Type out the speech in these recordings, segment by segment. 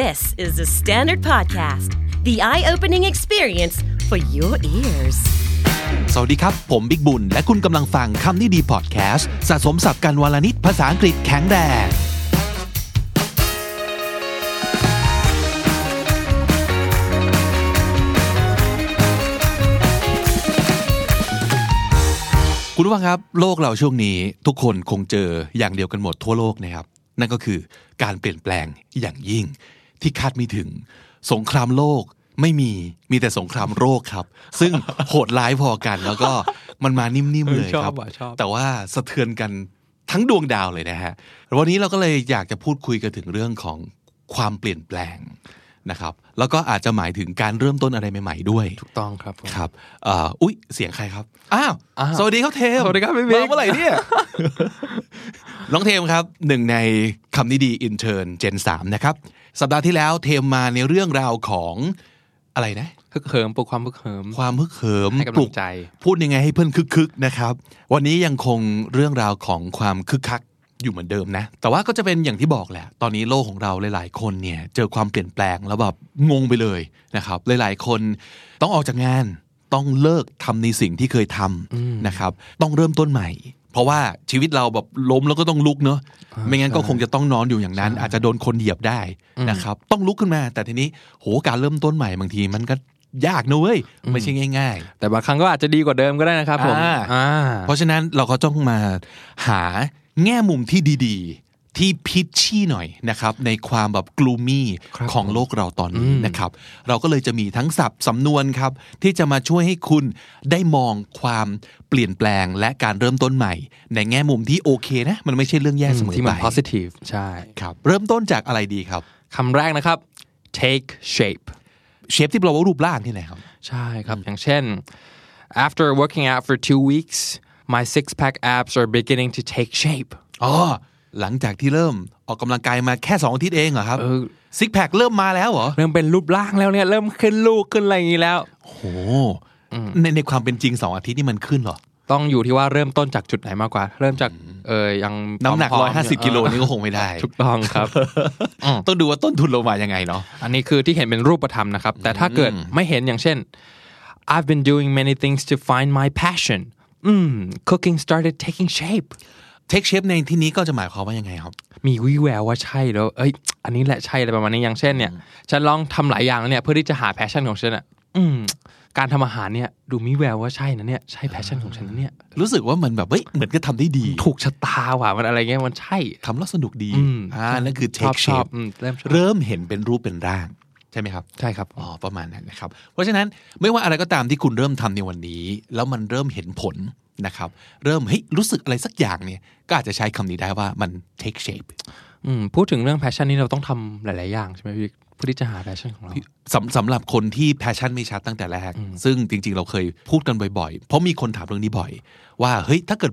This is the Standard Podcast, the eye opening experience for your ears. สวัสดีครับ ผมบิ๊กบุญ และคุณกำลังฟังคำนี้ดีพอดแคสต์สะสมสับกันวลนิดภาษาอังกฤษแข็งแรงคุณผู้ฟังครับ โลกเราช่วงนี้ทุกคนคงเจออย่างเดียวกันหมดทั่วโลกนะครับ นั่นก็คือการเปลี่ยนแปลงอย่างยิ่ง ที่คาดไม่ถึง สงครามโลกไม่มีมีแต่สงครามโรคครับ ซึ่งโหดร้ายพอกัน แล้วก็มันมานิ่มๆเลยครับชอบอะชอบแต่ว่าสะเทือนกันทั้งดวงดาวเลยนะฮะวันนี้เราก็เลยอยากจะพูดคุยกันถึงเรื่องของความเปลี่ยนแปลงนะครับแล้วก็อาจจะหมายถึงการเริ่มต้นอะไรใหม่ๆด้วย ถูกต้องครับผมครับเอ่ออุ๊ยเสียงใครครับอ้าวอ้าวสวัสดีครับเทมสวัสดีครับพี่บิ๊กมาเมื่อไหร่เนี่ยน้องเทมครับหนึ่งในคำนี้ดีอินเทอร์เจนสามนะครับ สัปดาห์ที่แล้วเทมมาในเรื่องราวของอะไรนะฮึกเหิมปลุกความฮึกเหิม ความฮึกเหิมให้กำลังใจปลุพูดยังไงให้เพื่อนคึกๆนะครับ วันนี้ยังคงเรื่องราวของความคึกคักอยู่เหมือนเดิมนะ แต่ว่าก็จะเป็นอย่างที่บอกแหละ ตอนนี้โลกของเราหลาย ๆ คนเนี่ยเจอความเปลี่ยนแปลงแล้วแบบงงไปเลยนะครับ หลาย ๆ คนต้องออกจากงาน ต้องเลิกทำในสิ่งที่เคยทำนะครับ ต้องเริ่มต้นใหม่ เพราะว่าชีวิตเราแบบล้มแล้วก็ต้องลุกเนอะไม่งั้นก็คงจะต้องนอนอยู่อย่างนั้น อาจจะโดนคนเหยียบได้นะครับ ต้องลุกขึ้นมา แต่ทีนี้โหการเริ่มต้นใหม่บางทีมันก็ยากนะเว้ยไม่ใช่ง่าย ๆ แต่บางครั้งก็อาจจะดีกว่าเดิมก็ได้นะครับผมอ่าอ่าเพราะฉะนั้นเราก็ต้องมาหาแง่มุมที่ดีๆ ที่พิชชี่หน่อยนะครับในความแบบกลูมี่ครับของโลกเราตอนนี้อืมนะครับ เราก็เลยจะมีทั้งศัพท์สำนวนครับ ที่จะมาช่วยให้คุณได้มองความเปลี่ยนแปลงและการเริ่มต้นใหม่ ในแง่มุมที่โอเคนะ มันไม่ใช่เรื่องแย่เสมอที่ไปมัน positive ใช่ครับเริ่มต้นจากอะไรดีครับคำแรกนะครับ take shape เชฟที่แปลว่ารูปร่างนี่แหละครับ ใช่ครับ อย่างเช่น after working out for two weeks my six pack abs are beginning to take shape อ๋อ หลังจากที่เริ่มออกกำลังกายมาแค่สองอาทิตย์เองเหรอครับเออซิกแพคเริ่มมาแล้วเหรอเริ่มเป็นรูปร่างแล้วเนี่ยเริ่มขึ้นลูกขึ้นอะไรอย่างนี้แล้วโอ้โหในในความเป็นจริงสองอาทิตย์นี่มันขึ้นเหรอต้องอยู่ที่ว่าเริ่มต้นจากจุดไหนมากกว่า เริ่มจากเออยังน้ำหนักผร้มอยๆห้าสิบเกิโลนี่ก็คงไม่ได้ถูกต้องครับต้องดูว่าต้นทุนเรามายังไงเนาะอันนี้คือที่เห็นเป็นรูปธรรมนะครับ แต่ถ้าเกิดไม่เห็นอย่างเช่น I've been doing many things to find my passion อืม cooking started taking shape take shape ในที่นี้ก็จะหมายความว่ายังไงครับ มีวี่แววว่าใช่แล้ว เอ้ย อันนี้แหละใช่อะไรประมาณนี้อย่างเช่นเนี่ย ฉันลองทำหลายอย่างแล้วเนี่ยเพื่อที่จะหา passion ของฉันอะอืมการทำอาหารเนี่ยดูมีแววว่าใช่นะเนี่ยใช่ passion ของฉันนะเนี่ยรู้สึกว่ามันแบบเฮ้ยเหมือนก็ทำได้ดี ถูกชะตาว่ะมันอะไรเงี้ยมันใช่ทำแล้วสนุกดีอืมอ่านั่นคือ take shape อืมเริ่มชอบเริ่มเห็นเป็นรูปเป็นร่างใช่ไหมครับ ใช่ครับอ๋อประมาณนั้นนะครับ เพราะฉะนั้นไม่ว่าอะไรก็ตามที่คุณเริ่มทำในวันนี้ แล้วมันเริ่มเห็นผล นะครับ เริ่มเฮ้ยรู้สึกอะไรสักอย่างเนี่ย ก็อาจจะใช้คำนี้ได้ว่ามัน take shape อืมพูดถึงเรื่อง passion นี่เราต้องทำหลาย ๆ อย่างใช่ไหมพี่เพื่อที่จะหา passion ของเราสำสำหรับคนที่ passion ไม่ชัดตั้งแต่แรก ซึ่งจริง ๆ เราเคยพูดกันบ่อย ๆ เพราะมีคนถามเรื่องนี้บ่อย ว่าเฮ้ยถ้าเกิด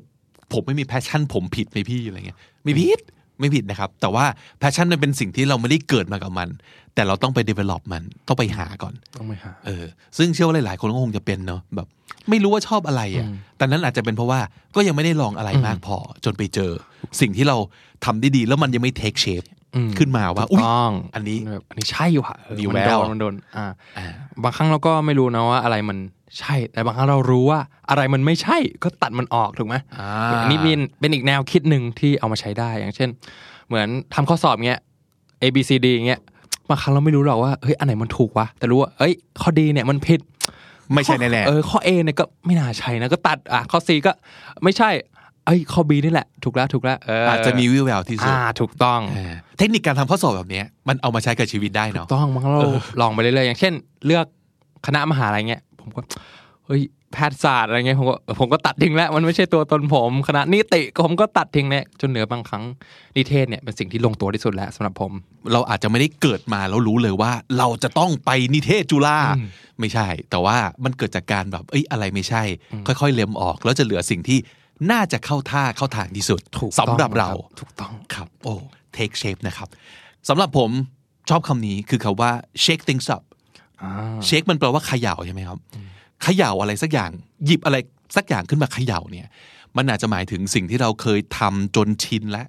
ผมไม่มี passion ผมผิดไหมพี่อะไรเงี้ยไม่ผิด ไม่ผิดนะครับ แต่ว่า passion มันเป็นสิ่งที่เราไม่ได้เกิดมากับมัน แต่เราต้องไป develop มัน ต้องไปหาก่อน ต้องไปหา เออ ซึ่งเชื่อว่าหลาย ๆ คนก็คงจะเป็นเนาะ แบบ ไม่รู้ว่าชอบอะไรอะ แต่นั้นอาจจะเป็นเพราะว่าก็ยังไม่ได้ลองอะไรมากพอ จนไปเจอ สิ่งที่เราทำได้ดีแล้วมันยังไม่ take shape อืมขึ้นมาว่าถูอุ้กยต้องอันนี้แบบอันนี้ใช่ว่ะเออมีมันแวโดวนมันโดนอ่าอ่า บางครั้งเราก็ไม่รู้นะว่าอะไรมัน ใช่ แต่บางครั้งเรารู้ว่าอะไรมันไม่ใช่ก็ตัดมันออกถูกไหมอ่าอันนี้เป็นเป็นอีกแนวคิดหนึ่งที่เอามาใช้ได้อย่างเช่น เหมือนทำข้อสอบเงี้ย A B C D เงี้ยบางครั้งเราไม่รู้หรอกว่าเฮ้ยอันไหนมันถูกวะแต่รู้ว่าเอ้ยข้อดีเนี่ยมันผิดไม่ใช่แน่เออข้อ A เนี่ยก็ไม่น่าใช่นะก็ตัดอะข้อ C ก็ไม่ใช่เอ้ยข้อ B นี่แหละ ถูกแล้วถูกแล้วเออๆอาจจะมีวิวแววที่สุดอ่าถูกต้องเออเทคนิคการทำข้อสอบแบบเนี้ยมันเอามาใช้กับชีวิตได้เนาะต้องมันเราลองไปเรื่อยๆอย่างเช่น เลือกคณะมหาลัยเงี้ย ผมก็เฮ้ยแพทยศาสตร์อะไรเงี้ยผมก็เออผมก็ตัดทิ้งแล้วมันไม่ใช่ตัวตนผมคณะนิติก็ผมก็ตัดทิ้งเนี่ยจนเหลือบางครั้งนิเทศเนี่ยเป็นสิ่งที่ลงตัวที่สุดแล้วสำหรับผม เราอาจจะไม่ได้เกิดมาแล้วรู้เลยว่า เราจะต้องไปนิเทศจุฬาไม่ใช่ แต่ว่ามันเกิดจากการแบบเอ้ยอะไรไม่ใช่ ค่อย ๆ เล็มออก แล้วจะเหลือสิ่งที่น่าจะเข้าท่าเข้าทางที่สุดถูกต้องสำหรับเราถูกต้องครับโอ้ take shape นะครับสำหรับผมชอบคำนี้คือคาว่า shake things up อ่า shake มันแปลว่าเขย่าใช่ไหมครับเขย่าอะไรสักอย่างหยิบอะไรสักอย่างขึ้นมาเขย่าเนี่ย มันอาจจะหมายถึงสิ่งที่เราเคยทำจนชินแล้ว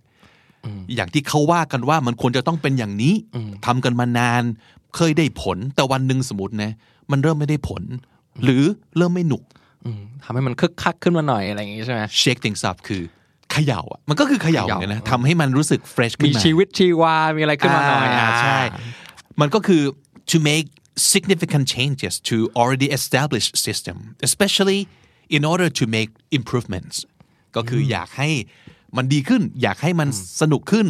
อย่างที่เขาว่ากันว่ามันควรจะต้องเป็นอย่างนี้ทำกันมานาน เคยได้ผล แต่วันหนึ่งสมมตินะมันเริ่มไม่ได้ผล หรือเริ่มไม่หนุกอืมทำให้มันคึกคักขึ้นมาหน่อยอะไรอย่างงี้ใช่ไหม shake things up คือเขย่าอะมันก็คือเขย่าเขย่าเนี่ยนะทำให้มันรู้สึก fresh ขึ้มีนมาชีวิตชีวา มีอะไรขึ้นมาหน่อยอ่าอ่าใช่ มันก็คือ to make significant changes to already established system especially in order to make improvements ก็คืออยากให้มันดีขึ้น อยากให้มันสนุกขึ้น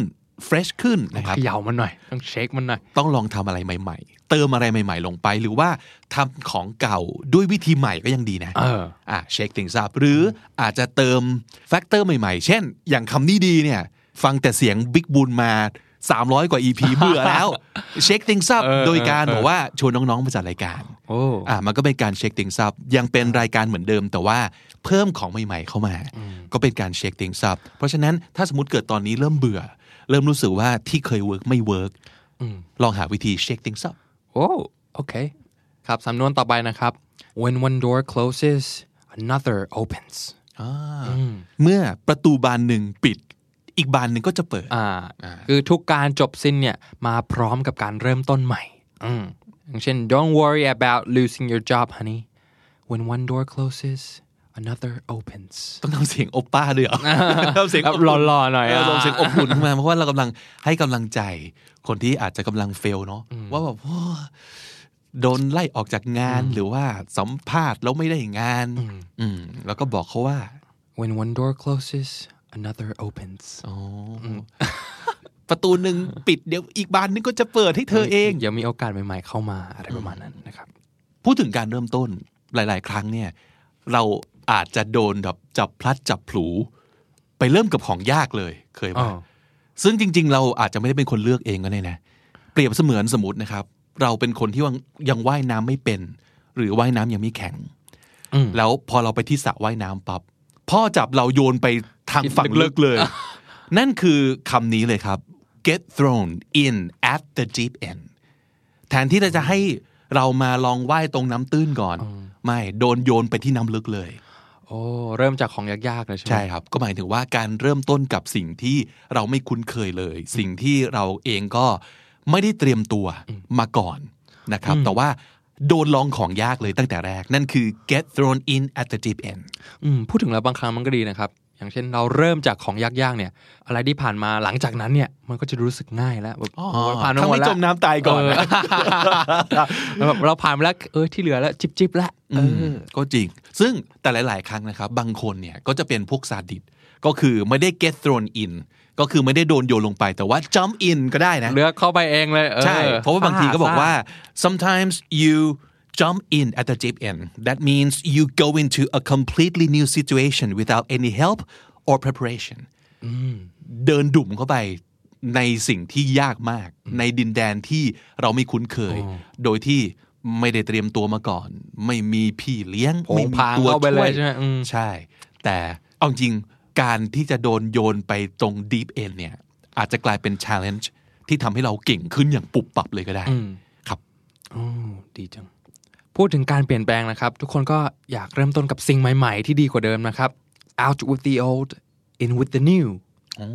fresh ขึ้นนะครับเขย่ามันหน่อย ต้อง shake มันหน่อย ต้องลองทำอะไรใหม่ ๆ เติมอะไรใหม่ ๆ ลงไป หรือว่าทำของเก่าด้วยวิธีใหม่ก็ยังดีนะเอออะ shake things up หรืออาจจะเติม factor ใหม่ ๆ เช่น อย่างคำนี้ดีเนี่ย ฟังแต่เสียงบิ๊กบุญมา 300 กว่า EP เบื่อแล้ว shake things up เออโดยการเออบอกว่าชวนน้องๆมาจัดรายการโอ้อะมันก็เป็นการ shake things up ยังเป็นรายการเหมือนเดิม แต่ว่าเพิ่มของใหม่ๆเข้ามา ก็เป็นการ shake things up เพราะฉะนั้นถ้าสมมติเกิดตอนนี้เริ่มเบื่อ เริ่มรู้สึกว่าที่เคย work ไม่ work ลองหาวิธี shake things up โอ้โอเคครับสำนวนต่อไปนะครับ when one door closes another opens เมื่อประตูบานหนึ่งปิด อีกบานหนึ่งก็จะเปิดอ่าคือทุกการจบสิ้นเนี่ยมาพร้อมกับการเริ่มต้นใหม่อืมอย่างเช่น don't worry about losing your job honey when one door closes another opens ต้องทำเสียงโอป้าด้วยเหรอทำเสียงแบบบนหล่อๆหน่อยเอออะทำเสียงอบอุ่นขึ้นมาเพราะว่าเรากำลังให้กำลังใจ คนที่อาจจะกำลังเฟลเนาะว่าแบบโอ้โดนไล่ออกจากงานหรือว่าสัมภาษณ์แล้วไม่ได้งานอืมแล้วก็บอกเขาว่า when one door closes another opens อ๋ออประตูหนึ่งปิดเดี๋ยวอีกบานหนึงก็จะเปิดให้เธอเองเดี๋ยวมีโอกาสใหม่ๆเข้ามาอะไรประมาณนั้นนะครับ พูดถึงการเริ่มต้นหลาย ๆ ครั้งเนี่ย เราอาจจะโดนแบบจับพลัดจับผลู ไปเริ่มกับของยากเลยเคยอ๋ป่ะอซึ่งจริง ๆ เราอาจจะไม่ได้เป็นคนเลือกเองก็ได้นะ เปรียบเสมือนสมมตินะครับ เราเป็นคนที่ยังว่ายน้ำไม่เป็น หรือว่ายน้ำยังไม่แข็งอืมแล้วพอเราไปที่สระว่ายน้ำปับ๊บพ่อจับเราโยนไป ทางฝั่งลึกเลย นั่นคือคำนี้เลยครับ get thrown in at the deep end แทนที่เราจะให้เรามาลองว่ายตรงน้ำตื้นก่อน ไม่โดนโยนไปที่น้ำลึกเลย โอ้เริ่มจากของยากๆเลยใช่ไหมใช่ครับ ก็หมายถึงว่าการเริ่มต้นกับสิ่งที่เราไม่คุ้นเคยเลย สิ่งที่เราเองก็ไม่ได้เตรียมตัวมาก่อนนะครับ แต่ว่าโดนลองของยากเลยตั้งแต่แรก นั่นคือ get thrown in at the deep end อืมพูดถึงแล้วบางครั้งมันก็ดีนะครับ อย่างเช่นเราเริ่มจากของยากๆเนี่ย อะไรที่ผ่านมาหลังจากนั้นเนี่ย มันก็จะรู้สึกง่ายแล้วแบบอ๋อโอ้ยผ่านมาทั้งหมดไม่แล้วจมน้ำตายก่อนนะเออแบบเราผ่านมาแล้วเออที่เหลือแล้วจิบจิบๆแล้วเออก็จริง ซึ่งแต่หลาย ๆ ครั้งนะครับ บางคนเนี่ยก็จะเป็นพวกซาดิสก็คือไม่ได้ get thrown in ก็คือไม่ได้โดนโยนลงไปแต่ว่า jump in ก็ได้นะเลือกเข้าไปเองเลยออใช่เพราะว่าบางทีก็บอกว่าซ่ sometimes you jump in at the deep end that means you go into a completely new situation without any help or preparation เดินดุ่มเข้าไปในสิ่งที่ยากมาก ในดินแดนที่เราไม่คุ้นเคย โดยที่ไม่ได้เตรียมตัวมาก่อน ไม่มีพี่เลี้ยงโผงไม่มีผางตัวเข้าไปช่เลวยยใช่ไหมอืมใช่ แต่เอาจริงการที่จะโดนโยนไปตรง deep end เนี่ย อาจจะกลายเป็น challenge ที่ทำให้เราเก่งขึ้นอย่างปุบปับเลยก็ได้อืมครับ โอ้ ดีจัง พูดถึงการเปลี่ยนแปลงนะครับ ทุกคนก็อยากเริ่มต้นกับสิ่งใหม่ๆ ที่ดีกว่าเดิมนะครับ out with the old in with the new อื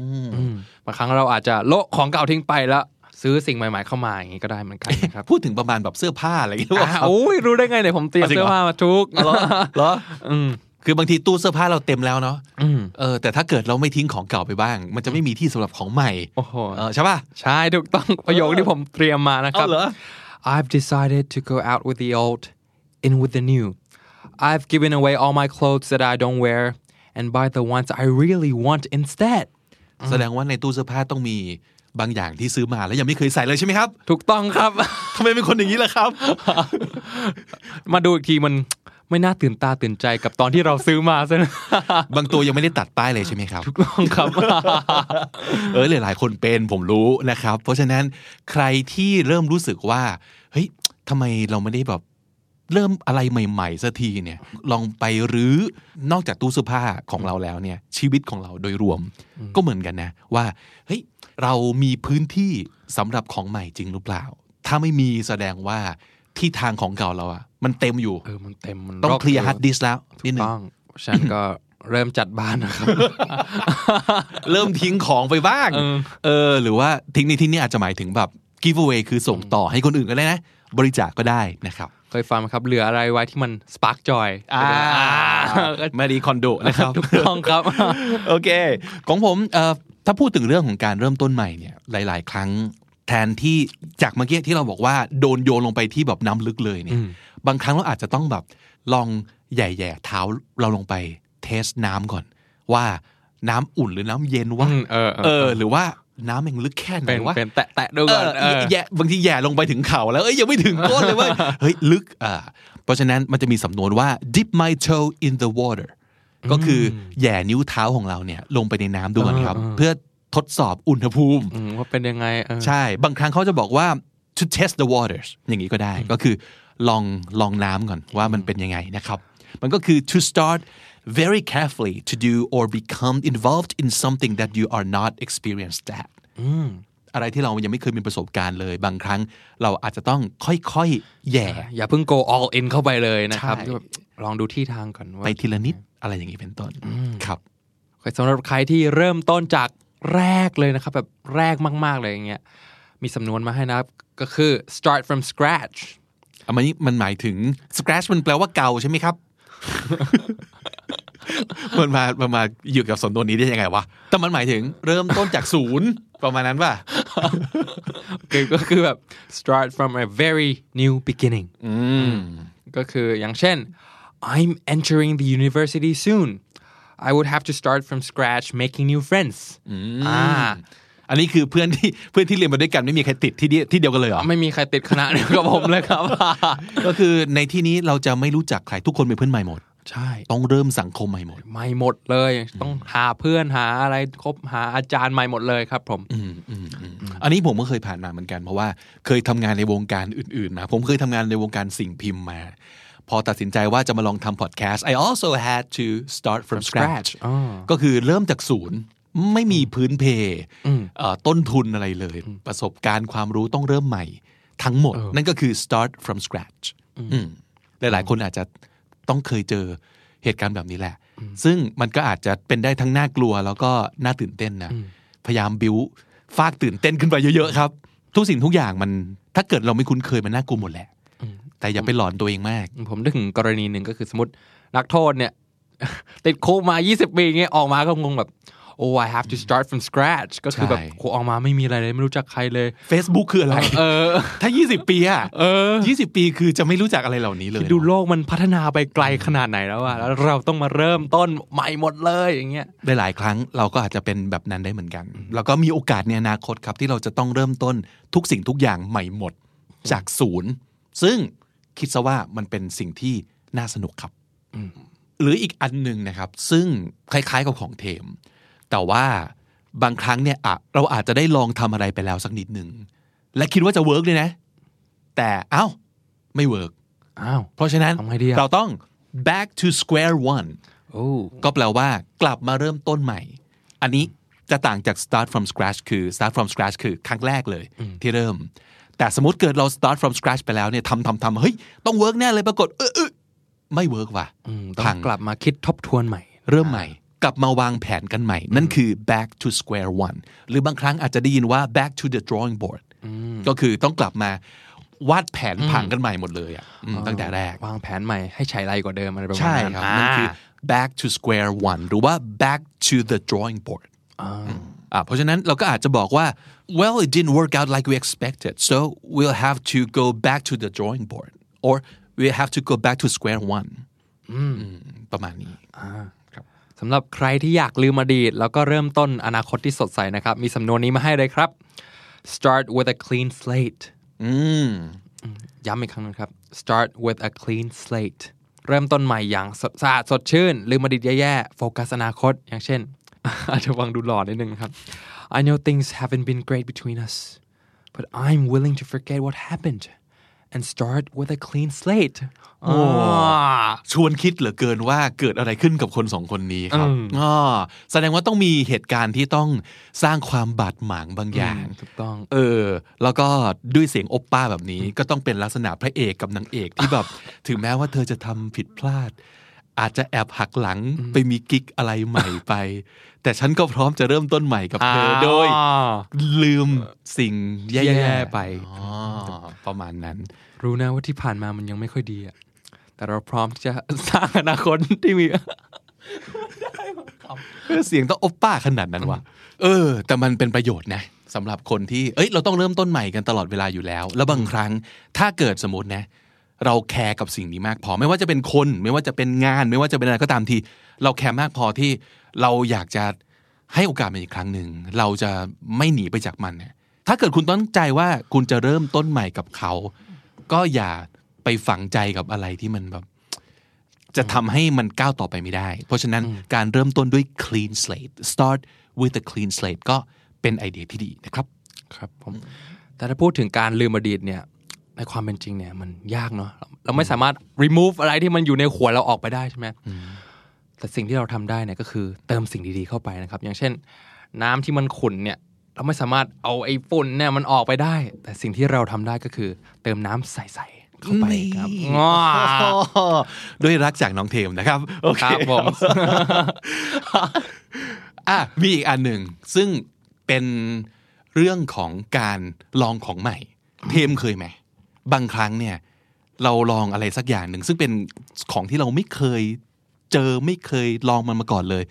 มบางครั้งเราอาจจะโละของเก่าทิ้งไปแล้ว ซื้อสิ่งใหม่ๆเข้ามาอย่างนี้ก็ได้เหมือนกันนะครับ พูดถึงประมาณแบบเสื้อผ้าอะไรอย่างเงี้ยอ่าโอ้ยรู้ได้ไงเนี่ยผมเตรียมจริงเหรเสื้ออผ้ามาทุกเหรอเหรออืมคือบางทีตู้เสื้อผ้าเราเต็มแล้วเนาะอืมเออแต่ถ้าเกิดเราไม่ทิ้งของเก่าไปบ้าง มันจะไม่มีที่สำหรับของใหม่โอ้โหเออใช่ป่ะใช่ถูกต้องประโยคที่ผมเตรียมมานะครับเอาเหรอ I've decided to go out with the old in with the new I've given away all my clothes that I don't wear and buy the ones I really want instead แสดงว่าในตู้เสื้อผ้าต้องมีบางอย่างที่ซื้อมาแล้วยังไม่เคยใส่เลยใช่ไหมครับ ถูกต้องครับ ทำไมเป็นคนอย่างนี้ล่ะครับ มาดูอีกทีมันไม่น่าตื่นตาตื่นใจกับตอนที่เราซื้อมาซะนะบางตัวยังไม่ได้ตัดป้ายเลยใช่ไหมครับ ถูกต้องครับ เออหลายๆคนเป็นผมรู้นะครับ เพราะฉะนั้นใครที่เริ่มรู้สึกว่าเฮ้ยทำไมเราไม่ได้แบบเริ่มอะไรใหม่ๆสักทีเนี่ย ลองไปรื้อนอกจากตู้เสื้อผ้าของเราแล้วเนี่ย ชีวิตของเราโดยรวม ก็เหมือนกันนะ ว่าเฮ้ยเรามีพื้นที่สำหรับของใหม่จริงหรือเปล่า ถ้าไม่มีแสดงว่าที่ทางของเก่าเราอะมันเต็มอยู่เออมันเต็มมันต้องรกเคลียร์ฮาร์ดดิสก์แล้วถูนิดกนึงต้องฉันก็เริ่มจัดบ้านนะครับ เริ่มทิ้งของไปบ้าง เออเออหรือว่าทิ้งในที่นี้อาจจะหมายถึงแบบ give away คือส่งต่อให้คนอื่นก็ได้นะ บริจาคก็ได้นะครับเคยฟังไหมครับเหลืออะไรไว้ที่มัน spark joy อ่ามารีคอนโดนะครับถูกต้องครับ โอเค ของผมเอ่อถ้าพูดถึงเรื่องของการเริ่มต้นใหม่เนี่ยหลาย ๆ ครั้งแทนที่จากเมื่อกี้ที่เราบอกว่าโดนโยนลงไปที่แบบน้ำลึกเลยเนี่ยบางครั้งเราอาจจะต้องแบบลองแหย่ๆเท้าเราลงไปเทสน้ำก่อน ว่าน้ำอุ่นหรือน้ำเย็นวะอืมเออเออเออหรือว่า น้ำมันลึกแค่ไหนเป็นวะเป็นแตะแตะดูเอก่อนอเออแย่บางทีแย่ลงไปถึงเข่าแล้วเอ้ยยังไม่ถึงก้นเลยเว้ยเฮ้ยลึกอ่าเพราะฉะนั้นมันจะมีสำนวนว่า dip my toe in the water ก็คือแหย่นิ้วเท้าของเราเนี่ยลงไปในน้ำดูก่อนครับ เพื่อทดสอบอุณหภูมิอืมว่าเป็นยังไงเออใช่บางครั้งเขาจะบอกว่า to test the waters อย่างนี้ก็ได้ก็คือลองลองน้ำก่อนว่ามันเป็นยังไงนะครับ มันก็คือ to start very carefully to do or become involved in something that you are not experienced at อะไรที่เรายังไม่เคยมีประสบการณ์เลย บางครั้งเราอาจจะต้องค่อยๆแหย่ อย่าเพิ่ง go all in เข้าไปเลยนะครับใช่แบบลองดูที่ทางก่อนว่าไปทีละนิดอะไรอย่างนี้เป็นต้นครับสำหรับใครที่เริ่มต้นจากแรกเลยนะครับ แบบแรกมากๆเลยอย่างเงี้ยมีสำนวนมาให้นะครับ ก็คือ start from scratch อันนี้มันหมายถึง scratch มันแปลว่าเก่าใช่ไหมครับ มันมามันมาอยู่กับสำนวนนี้ได้ยังไงวะ แต่มันหมายถึงเริ่มต้นจากศูนย์ประมาณนั้นป่ะคือก็คือแบบ start from a very new beginning ก็คืออย่างเช่น I'm entering the university soon I would have to start from scratch making new friends อ่าอันนี้คือเพื่อนที่เพื่อนที่เรียนมาด้วยกันไม่มีใครติดที่เดียวที่เดียวกันเลยเหรอไม่มีใครติดคณะเดียวกับผมเลยครับ ก็คือในที่นี้เราจะไม่รู้จักใครทุกคนเป็นเพื่อนใหม่หมด ใช่ ต้องเริ่มสังคมใหม่หมดไม่หมดเลย ต้องหาเพื่อนหาอะไรคบหาอาจารย์ใหม่หมดเลยครับ ผมอันนี้ผมก็เคยผ่านมาเหมือนกัน เพราะว่าเคยทำงานในวงการอื่นๆมาผมเคยทำงานในวงการสิ่งพิมพ์มา พอตัดสินใจว่าจะมาลองทำพอดแคสต์ I also had to start from scratch อ๋อก็คือเริ่มจากศูนย์ไม่มีพื้นเพเอ่อต้นทุนอะไรเลย ประสบการณ์ความรู้ต้องเริ่มใหม่ ทั้งหมด นั่นก็คือ start from scratch อืมหลายๆคนอาจจะ ต้องเคยเจอเหตุการณ์แบบนี้แหละ ซึ่งมันก็อาจจะเป็นได้ทั้งน่ากลัว แล้วก็น่าตื่นเต้นนะ พยายามบิวฟากตื่นเต้นขึ้นไปเยอะๆครับ ทุกสิ่งทุกอย่างมัน ถ้าเกิดเราไม่คุ้นเคยมันน่ากลัวหมดแหละ แต่อย่าไปหลอนตัวเองมาก ผมนึกถึงกรณีหนึ่งก็คือสมมตินักโทษเนี่ยติดคุกมา 20 ปีเงี้ยออกมาก็งงแบบ oh I have to start from scratch ก็คือแบบใช่โหออกมาไม่มีอะไรเลยไม่รู้จักใครเลย Facebook คืออะไร เออ ถ้า 20 ปีอะ20 ปีคือจะไม่รู้จักอะไรเหล่านี้เลยดูโลกมันพัฒนาไปไกลขนาดไหนแล้วอะแล้วเราต้องมาเริ่มต้นใหม่หมดเลยอย่างเงี้ยได้หลายครั้งเราก็อาจจะเป็นแบบนั้นได้เหมือนกัน แล้วก็มีโอกาสในอนาคตครับที่เราจะต้องเริ่มต้นทุกสิ่งทุกอย่างใหม่หมดจากศูนย์ ซึ่งคิดซะว่ามันเป็นสิ่งที่น่าสนุกครับหรืออีกอันหนึ่งนะครับ ซึ่งคล้ายๆกับของเทม แต่ว่าบางครั้งเนี่ยอะเราอาจจะได้ลองทำอะไรไปแล้วสักนิดหนึ่งและคิดว่าจะ work เลยนะ แต่เอ้าไม่ work อ้าวเพราะฉะนั้นทำไงดีอะเราต้อง back to square one โอ้ก็แปลว่ากลับมาเริ่มต้นใหม่ อันนี้จะต่างจาก start from scratch คือ start from scratch คือครั้งแรกเลย ที่เริ่ม แต่สมมติเกิดเรา start from scratch ไปแล้วเนี่ยทำทำทำเฮ้ย ต้อง work แน่เลยปรากฏเออเออไม่ work ว่ะต้อพังงกลับมาคิดทบทวนใหม่ เริ่มใหม่ก ลับมาวางแผนกันใหม่ นั่นคือ back to square one หรือบางครั้งอาจจะได้ยินว่า back to the drawing board ก็คือต้องกลับมาวาดแผนผังกันใหม่หมดเลยอะอืมตั้งแต่แรก วางแผนใหม่ให้ใช้ไรกว่าเดิมอะไรประมาณใช่นั้นครับอ่านั่นคือ back to square one หรือว่า back to the drawing board อ่าเพราะฉะนั้นเราก็อาจจะบอกว่า well it didn't work out like we expected so we'll have to go back to the drawing board or we'll have to go back to square one อืมประมาณนี้ สำหรับใครที่อยากลืมอดีต แล้วก็เริ่มต้นอนาคตที่สดใสนะครับ มีสำนวนนี้มาให้เลยครับ start with a clean slate อืมย้ำอีกครั้งนะครับ start with a clean slate เริ่มต้นใหม่อย่างสสะอาดสดชื่น ลืมอดีตแย่ๆ โฟกัสอนาคต อย่างเช่น อาจจะฟังดูหล่อนิดนึงนะครับ I know things haven't been great between us but I'm willing to forget what happened and start with a clean slate โอ้ชวนคิดเหลือเกินว่าเกิดอะไรขึ้นกับคนสองคนนี้ครับอ๋อแสดงว่าต้องมีเหตุการณ์ที่ต้องสร้างความบาดหมางบางอย่างถูกต้อง เออ แล้วก็ด้วยเสียงอบป้าแบบนี้ก็ต้องเป็นลักษณะพระเอกกับนางเอกที่แบบ ถึงแม้ว่าเธอจะทำผิดพลาด อาจจะแอบหักหลังไปมีกิ๊กอะไรใหม่ไป แต่ฉันก็พร้อมจะเริ่มต้นใหม่กับเธอโดย ลืมสิ่งแย่แย่ๆไปอ๋อประมาณนั้น รู้นะว่าที่ผ่านมามันยังไม่ค่อยดีอะแต่เราพร้อมที่จะสร้างอนาคตที่มีเออเสียงต้องโอปป้าขนาดนั้นวะเออ แต่มันเป็นประโยชน์นะสำหรับคนที่ เอ้ย เราต้องเริ่มต้นใหม่กันตลอดเวลาอยู่แล้ว แล้วบางครั้ง ถ้าเกิดสมมตินะ เราแคร์กับสิ่งนี้มากพอ ไม่ว่าจะเป็นคน ไม่ว่าจะเป็นงาน ไม่ว่าจะเป็นอะไรก็ตามที เราแคร์มากพอที่เราอยากจะให้โอกาสมันอีกครั้งหนึ่ง เราจะไม่หนีไปจากมันเนี่ยถ้าเกิดคุณตั้งใจว่าคุณจะเริ่มต้นใหม่กับเขา ก็อย่าไปฝังใจกับอะไรที่มันแบบ จะทำให้มันก้าวต่อไปไม่ได้ เพราะฉะนั้นการเริ่มต้นด้วย clean slate start with a clean slate ก็เป็นไอเดียที่ดีนะครับ ครับผม แต่ถ้าพูดถึงการลืมอดีตเนี่ย ในความเป็นจริงเนี่ยมันยากเนาะเราเราไม่สามารถ remove อะไรที่มันอยู่ในหัวเราออกไปได้ใช่ไหมแต่สิ่งที่เราทำได้เนี่ยก็คือเติมสิ่งดีๆเข้าไปนะครับ อย่างเช่น น้ำที่มันขุ่นเนี่ยเราไม่สามารถเอาไอ้ฝุ่นเนี่ยมันออกไปได้ แต่สิ่งที่เราทำได้ก็คือ เติมน้ำใสๆเข้าไปครับนี่ง้อด้วยรักจากน้องเทมนะครับโอเคครับผมอะมีอีกอันหนึ่งซึ่งเป็นเรื่องของการลองของใหม่ เทมเคยไหม บางครั้งเนี่ยเราลองอะไรสักอย่างหนึ่งซึ่งเป็นของที่เราไม่เคยเจอไม่เคยลองมันมาก่อนเลย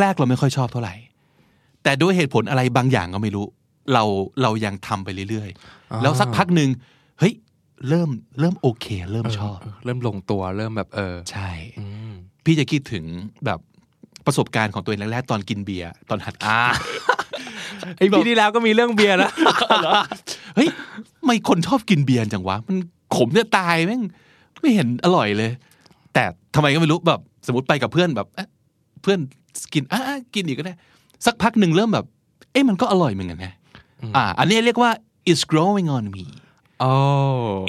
แรก ๆ เราไม่ค่อยชอบเท่าไหร่ แต่ด้วยเหตุผลอะไรบางอย่างก็ไม่รู้ เราเรายังทำไปเรื่อยๆ แล้วสักพักหนึ่งเฮ้ยเริ่มเริ่มโอเค เริ่มชอบ เริ่มลงตัวเริ่มแบบเออ ใช่อืมพี่จะคิดถึงแบบประสบการณ์ของตัวเองแรกๆตอนกินเบียร์ตอนหัดกินอ่าไอพี่ที่แล้วก็มีเรื่องเบียร์นะเฮ้ย ไม่คนชอบกินเบียร์จังวะ มันขมเนี่ยตายแม่งไม่เห็นอร่อยเลย แต่ทำไมก็ไม่รู้แบบ สมมติไปกับเพื่อนแบบเอ๊ะเพื่อนกินอะอะกินอีกก็ได้ สักพักหนึ่งเริ่มแบบ เอ๊ะมันก็อร่อยเหมือนกันนะอ่า อันนี้เรียกว่า it's growing on me โอ้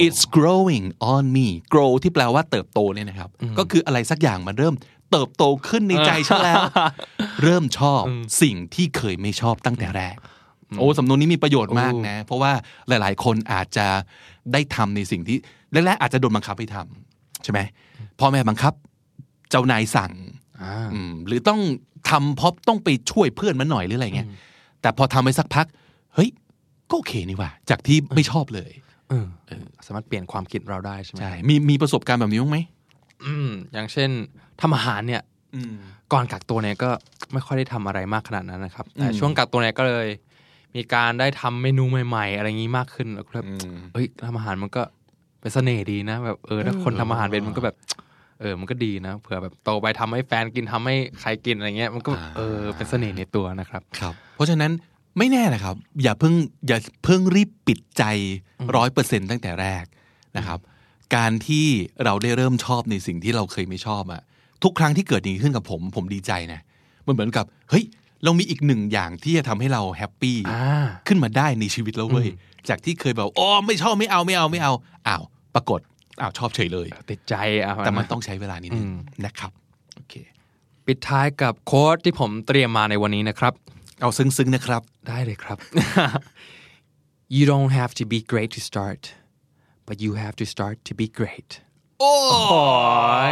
it's growing on me grow ที่แปลว่าเติบโตเนี่ยนะครับ ก็คืออะไรสักอย่างมันเริ่มเติบโตขึ้นในใจฉันแล้ว เริ่มชอบสิ่งที่เคยไม่ชอบตั้งแต่แรก โอ้สำนวนนี้มีประโยชน์มากนะ เพราะว่าหลาย ๆ คนอาจจะได้ทำในสิ่งที่แรกๆอาจจะโดนบังคับให้ทำใช่ไหมพ่อแม่บังคับ เจ้านายสั่งอ่าอืมหรือต้องทำเพราะต้องไปช่วยเพื่อนมันหน่อยหรืออะไรเงี้ยแต่พอทำไปสักพัก เฮ้ยก็โอเคนี่หว่า จากที่ไม่ชอบเลยเออสามารถเปลี่ยนความคิดเราได้ใช่ไหมใช่มีมีประสบการณ์แบบนี้บ้างไหมอืมอย่างเช่นทำอาหารเนี่ยอืมก่อนกักตัวเนี่ยก็ไม่ค่อยได้ทำอะไรมากขนาดนั้นนะครับ แต่อืมช่วงกักตัวเนี่ยก็เลย มีการได้ทำเมนูใหม่ๆ อะไรอย่างนี้มากขึ้นแล้วก็แบบอืมเอ้ยทำอาหารมันก็เป็นเสน่ห์ดีนะ แบบเออถ้าคนทำอาหารเป็นมันก็แบบ เออ มันก็ดีนะเผื่อแบบโตไปทำให้แฟนกินทำให้ใครกินอะไรเงี้ย มันก็เออเป็นเสน่ห์ในตัวนะครับ ครับ เพราะฉะนั้นไม่แน่นะครับ อย่าเพิ่งอย่าเพิ่งรีบปิดใจร้อยเปอร์เซ็นตั้งแต่แรกนะครับ การที่เราได้เริ่มชอบในสิ่งที่เราเคยไม่ชอบอะทุกครั้งที่เกิดอย่างนี้ขึ้นกับผม ผมดีใจนะมันเหมือนกับ เฮ้ย เรามีอีกหนึ่งอย่างที่จะทำให้เราแฮปปี้อ่าขึ้นมาได้ในชีวิตแล้วเว้ยอืมจากที่เคยแบบอ๋อไม่ชอบไม่เอาไม่เอาไม่เอาอ้าวปรากฏอ้าวชอบเฉยเลยติดใจอะแต่มันต้องใช้เวลานิดนึงอืมนะครับโอเคปิดท้ายกับโค้ดที่ผมเตรียมมาในวันนี้นะครับ เอาซึ้งๆนะครับ ได้เลยครับ you don't have to be great to start but you have to start to be great โอ้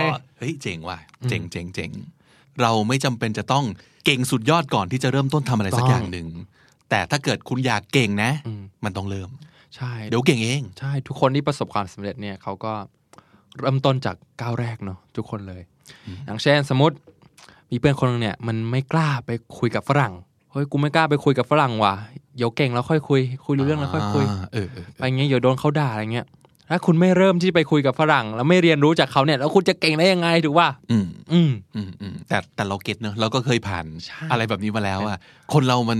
ยเฮ้ยเจ๋งว่ะเจ๋งเจ๋งเจ๋ง เราไม่จำเป็นจะต้องเก่งสุดยอดก่อนที่จะเริ่มต้นทำอะไรสักอย่างหนึ่งแต่ถ้าเกิดคุณอยากเก่งนะ มันต้องเริ่ม ใช่ เดี๋ยวเก่งเองใช่ ทุกคนที่ประสบความสำเร็จเนี่ยเขาก็เริ่มต้นจากก้าวแรกเนาะทุกคนเลย อย่างเช่นสมมติมีเพื่อนคนหนึงเนี่ย มันไม่กล้าไปคุยกับฝรั่งเฮ้ยกูไม่กล้าไปคุยกับฝรั่งว่ะเดี๋ยวเก่งแล้วค่อยคุย คุยรู้เรื่องแล้วค่อยคุยาเออเออไปอย่างเงี้ยเดี๋ยวโดนเขาด่าอะไรเงี้ย ถ้าคุณไม่เริ่มที่ไปคุยกับฝรั่ง แล้วไม่เรียนรู้จากเขาเนี่ย แล้วคุณจะเก่งได้ยังไงถูกป่ะอืมอืมอืมอืมแต่แต่เราเก็ตเนอะเราก็เคยผ่านใช่อะไรแบบนี้มาแล้วอะคนเรามัน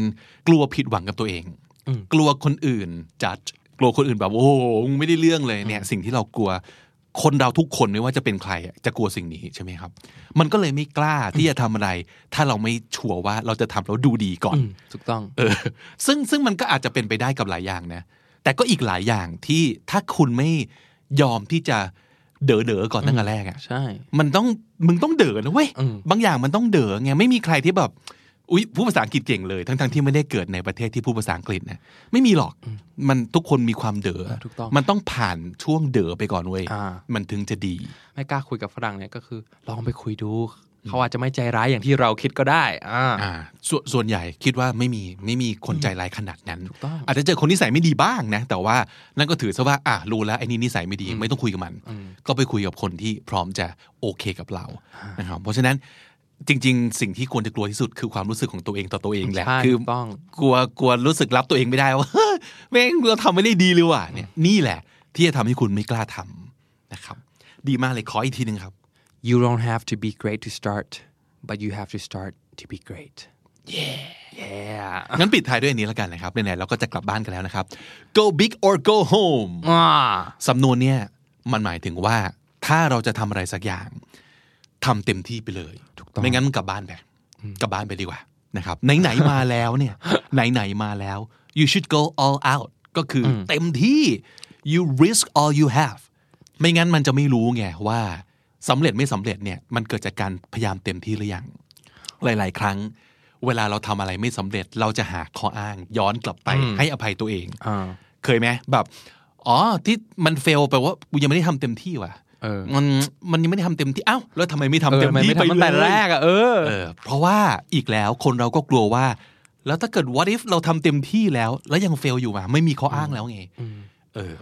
กลัวผิดหวังกับตัวเองอืมกลัวคนอื่นจัดกลัวคนอื่นแบบโอ้โหมึงไม่ได้เรื่องเลยเนี่ย สิ่งที่เรากลัวคนเราทุกคนไม่ว่าจะเป็นใครอะจะกลัวสิ่งนี้ใช่ไหมครับ มันก็เลยไม่กล้าที่จะทำอะไร ถ้าเราไม่ชัวร์ว่าเราจะทำแล้วดูดีก่อนอืมถูกต้อง เออ ซึ่งซึ่งมันก็อาจจะเป็นไปได้กับหลายอย่างนะ แต่ก็อีกหลายอย่างที่ถ้าคุณไม่ยอมที่จะเด๋อเด๋อๆก่อนตั้งแต่แรกอะใช่ มันต้องมึงต้องเด๋อนะเว้ยอืมบางอย่างมันต้องเด๋อไงไม่มีใครที่แบบอุ๊ยผู้ภาษาอังกฤษเก่งเลย ทั้งๆที่ไม่ได้เกิดในประเทศที่พูดภาษาอังกฤษนะไม่มีหรอกมันทุกคนมีความเด๋อถูกต้องมันต้องผ่านช่วงเด๋อไปก่อนเว้ยอ่ามันถึงจะดี ไม่กล้าคุยกับฝรั่งเนี่ยก็คือ ลองไปคุยดู เขาอาจจะไม่ใจร้ายอย่างที่เราคิดก็ได้อ่าอ่าสวนส่วนใหญ่คิดว่าไม่มีไม่มีคนใจร้ายขนาดนั้นถูกต้องอาจจะเจอคนนิสัยไม่ดีบ้างนะ แต่ว่านั่นก็ถือซะว่าอะรู้แล้วไอ้นี่นิสัยไม่ดีไม่ต้องคุยกับมัน ก็ไปคุยกับคนที่พร้อมจะโอเคกับเรานะครับเพราะฉะนั้นจริง ๆ สิ่งที่ควรจะกลัวที่สุดคือความรู้สึกของตัวเองต่อตัวเองแหละใช่คืถูกต้องกลัวกลัวรู้สึกรับตัวเองไม่ได้ว่าแม่งเราทำไม่ได้ดีเลยว่ะเนี่ยนี่แหละ ที่จะทำให้คุณไม่กล้าทำนะครับ ดีมากเลยขออีกทีหนึ่งครับ you don't have to be great to start but you have to start to be great yeah yeah งั้นปิดท้ายด้วยอันนี้แล้วกันนะครับไหนๆเราก็จะกลับบ้านกันแล้วนะครับ go big or go home อ่าสำนวนเนี่ยมันหมายถึงว่าถ้าเราจะทำอะไรสักอย่างทำเต็มที่ไปเลยถูกต้องไม่งั้นมึงกลับบ้านไปกลับบ้านไปดีกว่านะครับไหนๆมาแล้วเนี่ยไหนๆมาแล้ว you should go all out ก็คืออเต็มที่ you risk all you have ไม่งั้นมันจะไม่รู้ไงว่า สำเร็จไม่สำเร็จเนี่ยมันเกิดจากการพยายามเต็มที่หรือยังหลาย ๆ ครั้ง เวลาเราทำอะไรไม่สำเร็จเราจะหาข้ออ้าง ย้อนกลับไปให้อภัยตัวเองอ่าเคยไหมแบบอ๋อที่มันเฟลแปลว่ากูยังไม่ได้ทำเต็มที่ว่ะเออมันมันยังไม่ได้ทำเต็มที่เอ้าแล้วทำไมไม่ทำเออเต็มมันที่ไม่ไปทำตั้งแต่เลยแรกอะเออเออเพราะว่าอีกแล้วคนเราก็กลัวว่า แล้วถ้าเกิด what if เราทำเต็มที่แล้ว แล้วยังเฟลอยู่มาไม่มีข้ออ้างแล้วไงเออเออ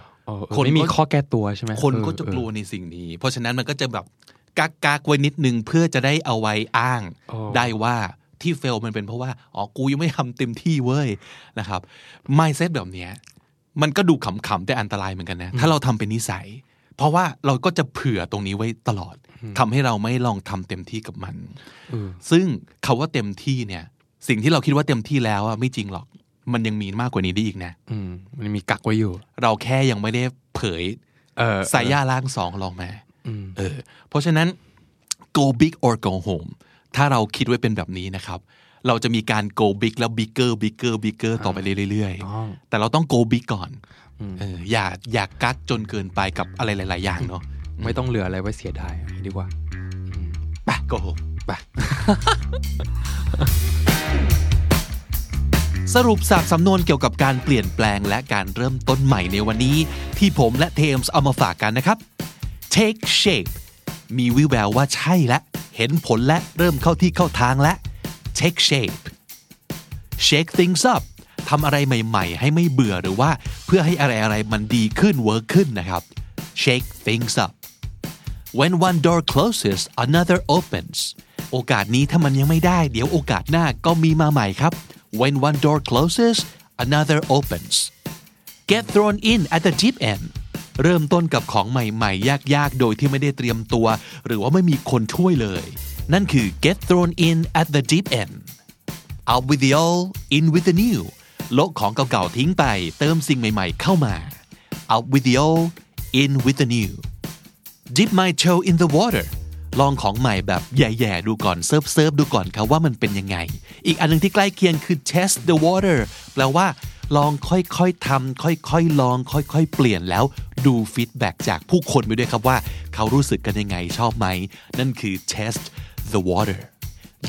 คนไม่มีก็ข้อแก้ตัวใช่ไหมคนก็เออจะเออกลัวในสิ่งนี้ เพราะฉะนั้นมันก็จะแบบกักกักๆไว้นิดนึงเพื่อจะได้เอาไว้อ้างโอ้ได้ว่าที่เฟลมันเป็นเพราะว่าอ๋อกูยังไม่ทำเต็มที่เว้ยนะครับ mindset แบบเนี้ยมันก็ดูขำๆแต่อันตรายเหมือนกันนะ ถ้าเราทำเป็นนิสัย เพราะว่าเราก็จะเผื่อตรงนี้ไว้ตลอดทำให้เราไม่ลองทำเต็มที่กับมันเออซึ่งคาว่าเต็มที่เนี่ย สิ่งที่เราคิดว่าเต็มที่แล้วอะไม่จริงหรอก มันยังมีมากกว่านี้ได้อีกนะอืมมันมีกักไว้อยู่ เราแค่ยังไม่ได้เผยเออสายย่าล่างสองลองมาอืมเออ เพราะฉะนั้น go big or go home ถ้าเราคิดไว้เป็นแบบนี้นะครับ เราจะมีการ go big แล้ว bigger bigger bigger ต่อไปเรื่อยต้องๆแต่เราต้อง go big ก่อนเอออย่าอย่ากักจนเกินไปกับอะไรหลาย ๆ อย่างเนาะไม่ต้องเหลืออะไรไว้เสียดายดีกว่าไป go home ไป สรุปสับสำนวนเกี่ยวกับการเปลี่ยนแปลงและการเริ่มต้นใหม่ในวันนี้ ที่ผมและเทมส์เอามาฝากกันนะครับ take shape มีวิวแววว่าใช่และ เห็นผลและเริ่มเข้าที่เข้าทางและ take shape shake things up ทำอะไรใหม่ๆ ให้ไม่เบื่อหรือว่าเพื่อให้อะไรๆมันดีขึ้นเวิร์กขึ้นนะครับ shake things up when one door closes another opens โอกาสนี้ถ้ามันยังไม่ได้ เดี๋ยวโอกาสหน้าก็มีมาใหม่ครับ when one door closes another opens get thrown in at the deep end เริ่มต้นกับของใหม่ๆ ยากๆ โดยที่ไม่ได้เตรียมตัว หรือว่าไม่มีคนช่วยเลย นั่นคือ get thrown in at the deep end out with the old in with the new โละของเก่าๆทิ้งไป เติมสิ่งใหม่ๆ เข้ามา out with the old in with the new dip my toe in the water ลองของใหม่แบบแหย่ๆดูก่อน surf surf ดูก่อนครับว่ามันเป็นยังไง อีกอันหนึงที่ใกล้เคียงคือ test the water แปลว่า ลองค่อยๆทำค่อยๆลอง ค่อยๆ เปลี่ยนแล้วดูฟีดแบ็จากผู้คนไปด้วยครับว่า เขารู้สึกกันยังไงชอบไหม นั่นคือ test the water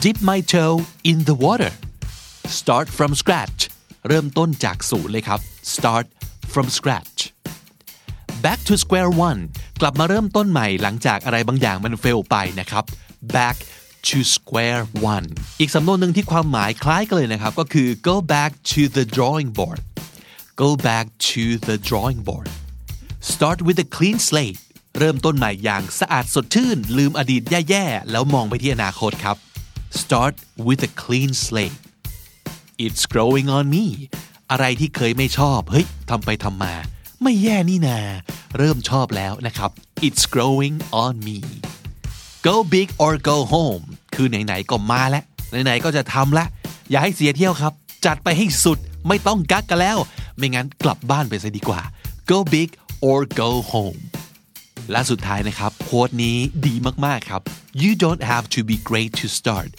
dip my toe in the water start from scratch เริ่มต้นจากศูนย์เลยครับ start from scratch back to square one กลับมาเริ่มต้นใหม่หลังจากอะไรบางอย่างมันเฟลไปนะครับ back to square one อีกสำนวนหนึ่งที่ความหมายคล้ายกันเลยนะครับก็คือ go back to the drawing board go back to the drawing board start with a clean slate เริ่มต้นใหม่อย่างสะอาดสดชื่น ลืมอดีตแย่ๆ แล้วมองไปที่อนาคตครับ start with a clean slate it's growing on me อะไรที่เคยไม่ชอบ เฮ้ยทำไปทำมา ไม่แย่นี่นา เริ่มชอบแล้วนะครับ it's growing on me go big or go home คือไหนๆก็มาแล้วไหนๆก็จะทำละ อย่าให้เสียเที่ยวครับ จัดไปให้สุดไม่ต้องกักกันแล้ว ไม่งั้นกลับบ้านไปซะดีกว่า go big or go home และสุดท้ายนะครับโค้ดนี้ดีมาก ๆ ครับ you don't have to be great to start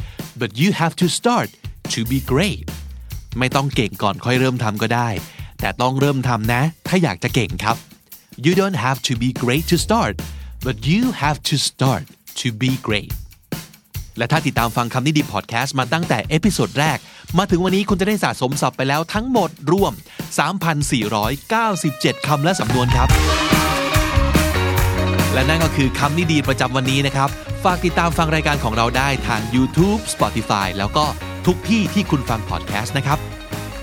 but you have to start to be great ไม่ต้องเก่งก่อนค่อยเริ่มทำก็ได้ แต่ต้องเริ่มทำนะ ถ้าอยากจะเก่งครับ you don't have to be great to start but you have to start to be great และถ้าติดตามฟังคำนี้ดีพอดแคสต์มาตั้งแต่ episode แรก มาถึงวันนี้คุณจะได้สะสมศัพท์ไปแล้วทั้งหมดรวม 3,497 คำและสำนวนครับ และนั่นก็คือคำนี้ดีประจำวันนี้นะครับ ฝากติดตามฟังรายการของเราได้ทาง YouTube Spotify แล้วก็ทุกที่ที่คุณฟังพอดแคสต์นะครับ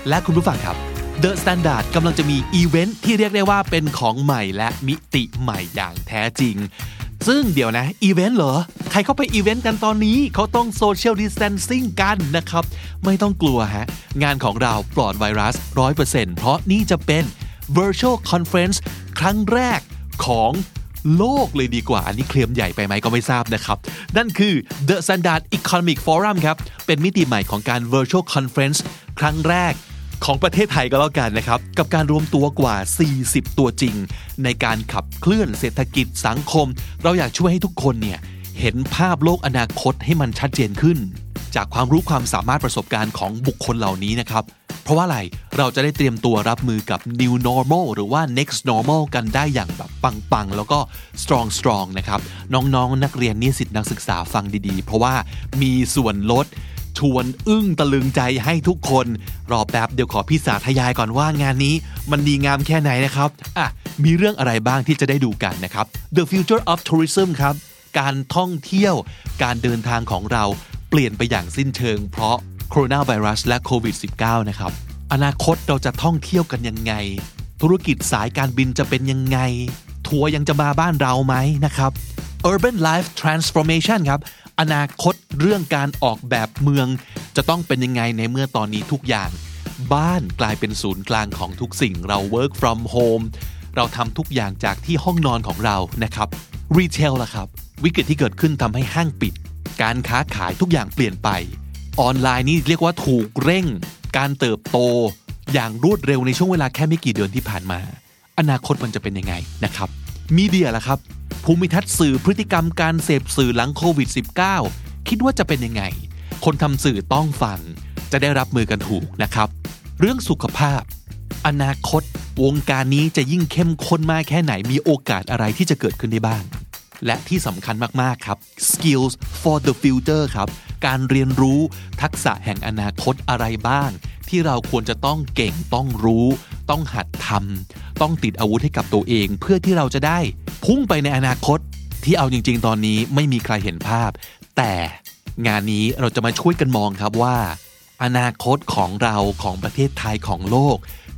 และคุณผู้ฟังครับ The Standard กำลังจะมีอีเวนท์ที่เรียกได้ว่าเป็นของใหม่และมิติใหม่อย่างแท้จริง ซึ่งเดี๋ยวนะ อีเวนต์เหรอ ใครเข้าไปอีเวนต์กันตอนนี้เขาต้องโซเชียลดิส a ทนซิ่งกันนะครับ ไม่ต้องกลัวฮะ งานของเราปลอดไวรัส 100%เพราะนี่จะเป็น Virtual Conference ครั้งแรกของโลกเลยดีกว่า อันนี้เคลมใหญ่ไปไหมก็ไม่ทราบนะครับ นั่นคือ The Standard Economic Forum ครับ เป็นมิติใหม่ของการ Virtual Conference ครั้งแรก ของประเทศไทยก็แล้วกันนะครับ กับการรวมตัวกว่า 40 ตัวจริง ในการขับเคลื่อนเศรษฐกิจสังคม เราอยากช่วยให้ทุกคนเนี่ยเห็นภาพโลกอนาคตให้มันชัดเจนขึ้น จากความรู้ความสามารถประสบการณ์ของบุคคลเหล่านี้นะครับ เพราะว่าอะไรเราจะได้เตรียมตัวรับมือกับ new normal หรือว่า next normal กันได้อย่างแบบปังๆ แล้วก็ strong strong นะครับ น้องๆนักเรียนนิสิตนักศึกษาฟังดีๆ เพราะว่ามีส่วนลด ชวนอึ้งตะลึงใจให้ทุกคน รอแป๊บเดี๋ยวขอพี่สาทยายก่อนว่างานนี้ มันดีงามแค่ไหนนะครับ อะ มีเรื่องอะไรบ้างที่จะได้ดูกันนะครับ The Future of Tourism ครับ การท่องเที่ยว การเดินทางของเราเปลี่ยนไปอย่างสิ้นเชิง เพราะโคโรนาไวรัสและโควิด -19 นะครับ อนาคตเราจะท่องเที่ยวกันยังไง ธุรกิจสายการบินจะเป็นยังไง ทัวร์ยังจะมาบ้านเราไหมนะครับ Urban Life Transformation ครับ อนาคตเรื่องการออกแบบเมือง จะต้องเป็นยังไงในเมื่อตอนนี้ทุกอย่าง บ้านกลายเป็นศูนย์กลางของทุกสิ่งเรา work from home เราทำทุกอย่างจากที่ห้องนอนของเรานะครับ Retail ล่ะครับ วิกฤตที่เกิดขึ้นทำให้ห้างปิด การค้าขายทุกอย่างเปลี่ยนไป ออนไลน์นี่เรียกว่าถูกเร่ง การเติบโต อย่างรวดเร็วในช่วงเวลาแค่ไม่กี่เดือนที่ผ่านมา อนาคตมันจะเป็นยังไงนะครับมีเดียล่ะครับ ภูมิทัศน์สื่อพฤติกรรมการเสพสื่อหลังโควิด -19 คิดว่าจะเป็นยังไง คนทำสื่อต้องฟัง จะได้รับมือกันถูกนะครับ เรื่องสุขภาพ อนาคต วงการนี้จะยิ่งเข้มข้นมากแค่ไหนมีโอกาสอะไรที่จะเกิดขึ้นได้บ้าง และที่สำคัญมาก ๆ ครับ skills for the future ครับ การเรียนรู้ ทักษะแห่งอนาคตอะไรบ้าง ที่เราควรจะต้องเก่งต้องรู้ ต้องหัดทำต้องติดอาวุธให้กับตัวเอง เพื่อที่เราจะได้ พุ่งไปในอนาคต ที่เอาจริง ๆ ตอนนี้ไม่มีใครเห็นภาพ แต่งานนี้เราจะมาช่วยกันมองครับว่า อนาคตของเราของประเทศไทยของโลก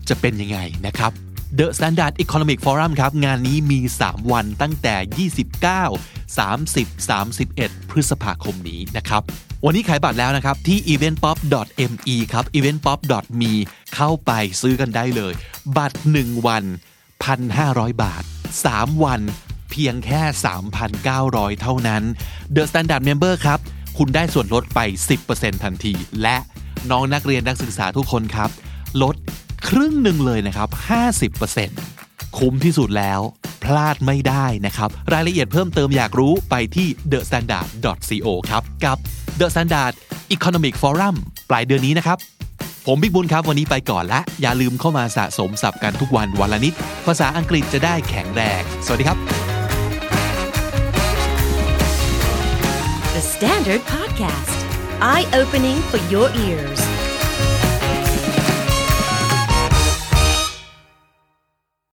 จะเป็นยังไงนะครับ The Standard Economic Forum ครับ งานนี้มี 3 วันตั้งแต่ 29 30 31 พฤษภาคมนี้นะครับ วันนี้ขายบัตรแล้วนะครับ ที่ eventpop.me ครับ eventpop.me เข้าไปซื้อกันได้เลย บัตร 1 วัน 1,500 บาท 3 วัน เพียงแค่ 3,900 เท่านั้น The Standard Member ครับ คุณได้ส่วนลดไป 10%ทันที และน้องนักเรียนนักศึกษาทุกคนครับ ลด ครึ่งหนึ่งเลยนะครับ 50%คุ้มที่สุดแล้ว พลาดไม่ได้นะครับ รายละเอียดเพิ่มเติมอยากรู้ไปที่ thestandard.co ครับกับ The Standard Economic Forum ปลายเดือนนี้นะครับ ผมบิ๊กบุญครับวันนี้ไปก่อนละ อย่าลืมเข้ามาสะสมศัพท์กันทุกวันวันละนิด ภาษาอังกฤษจะได้แข็งแรง สวัสดีครับ The Standard Podcast, eye opening for your ears.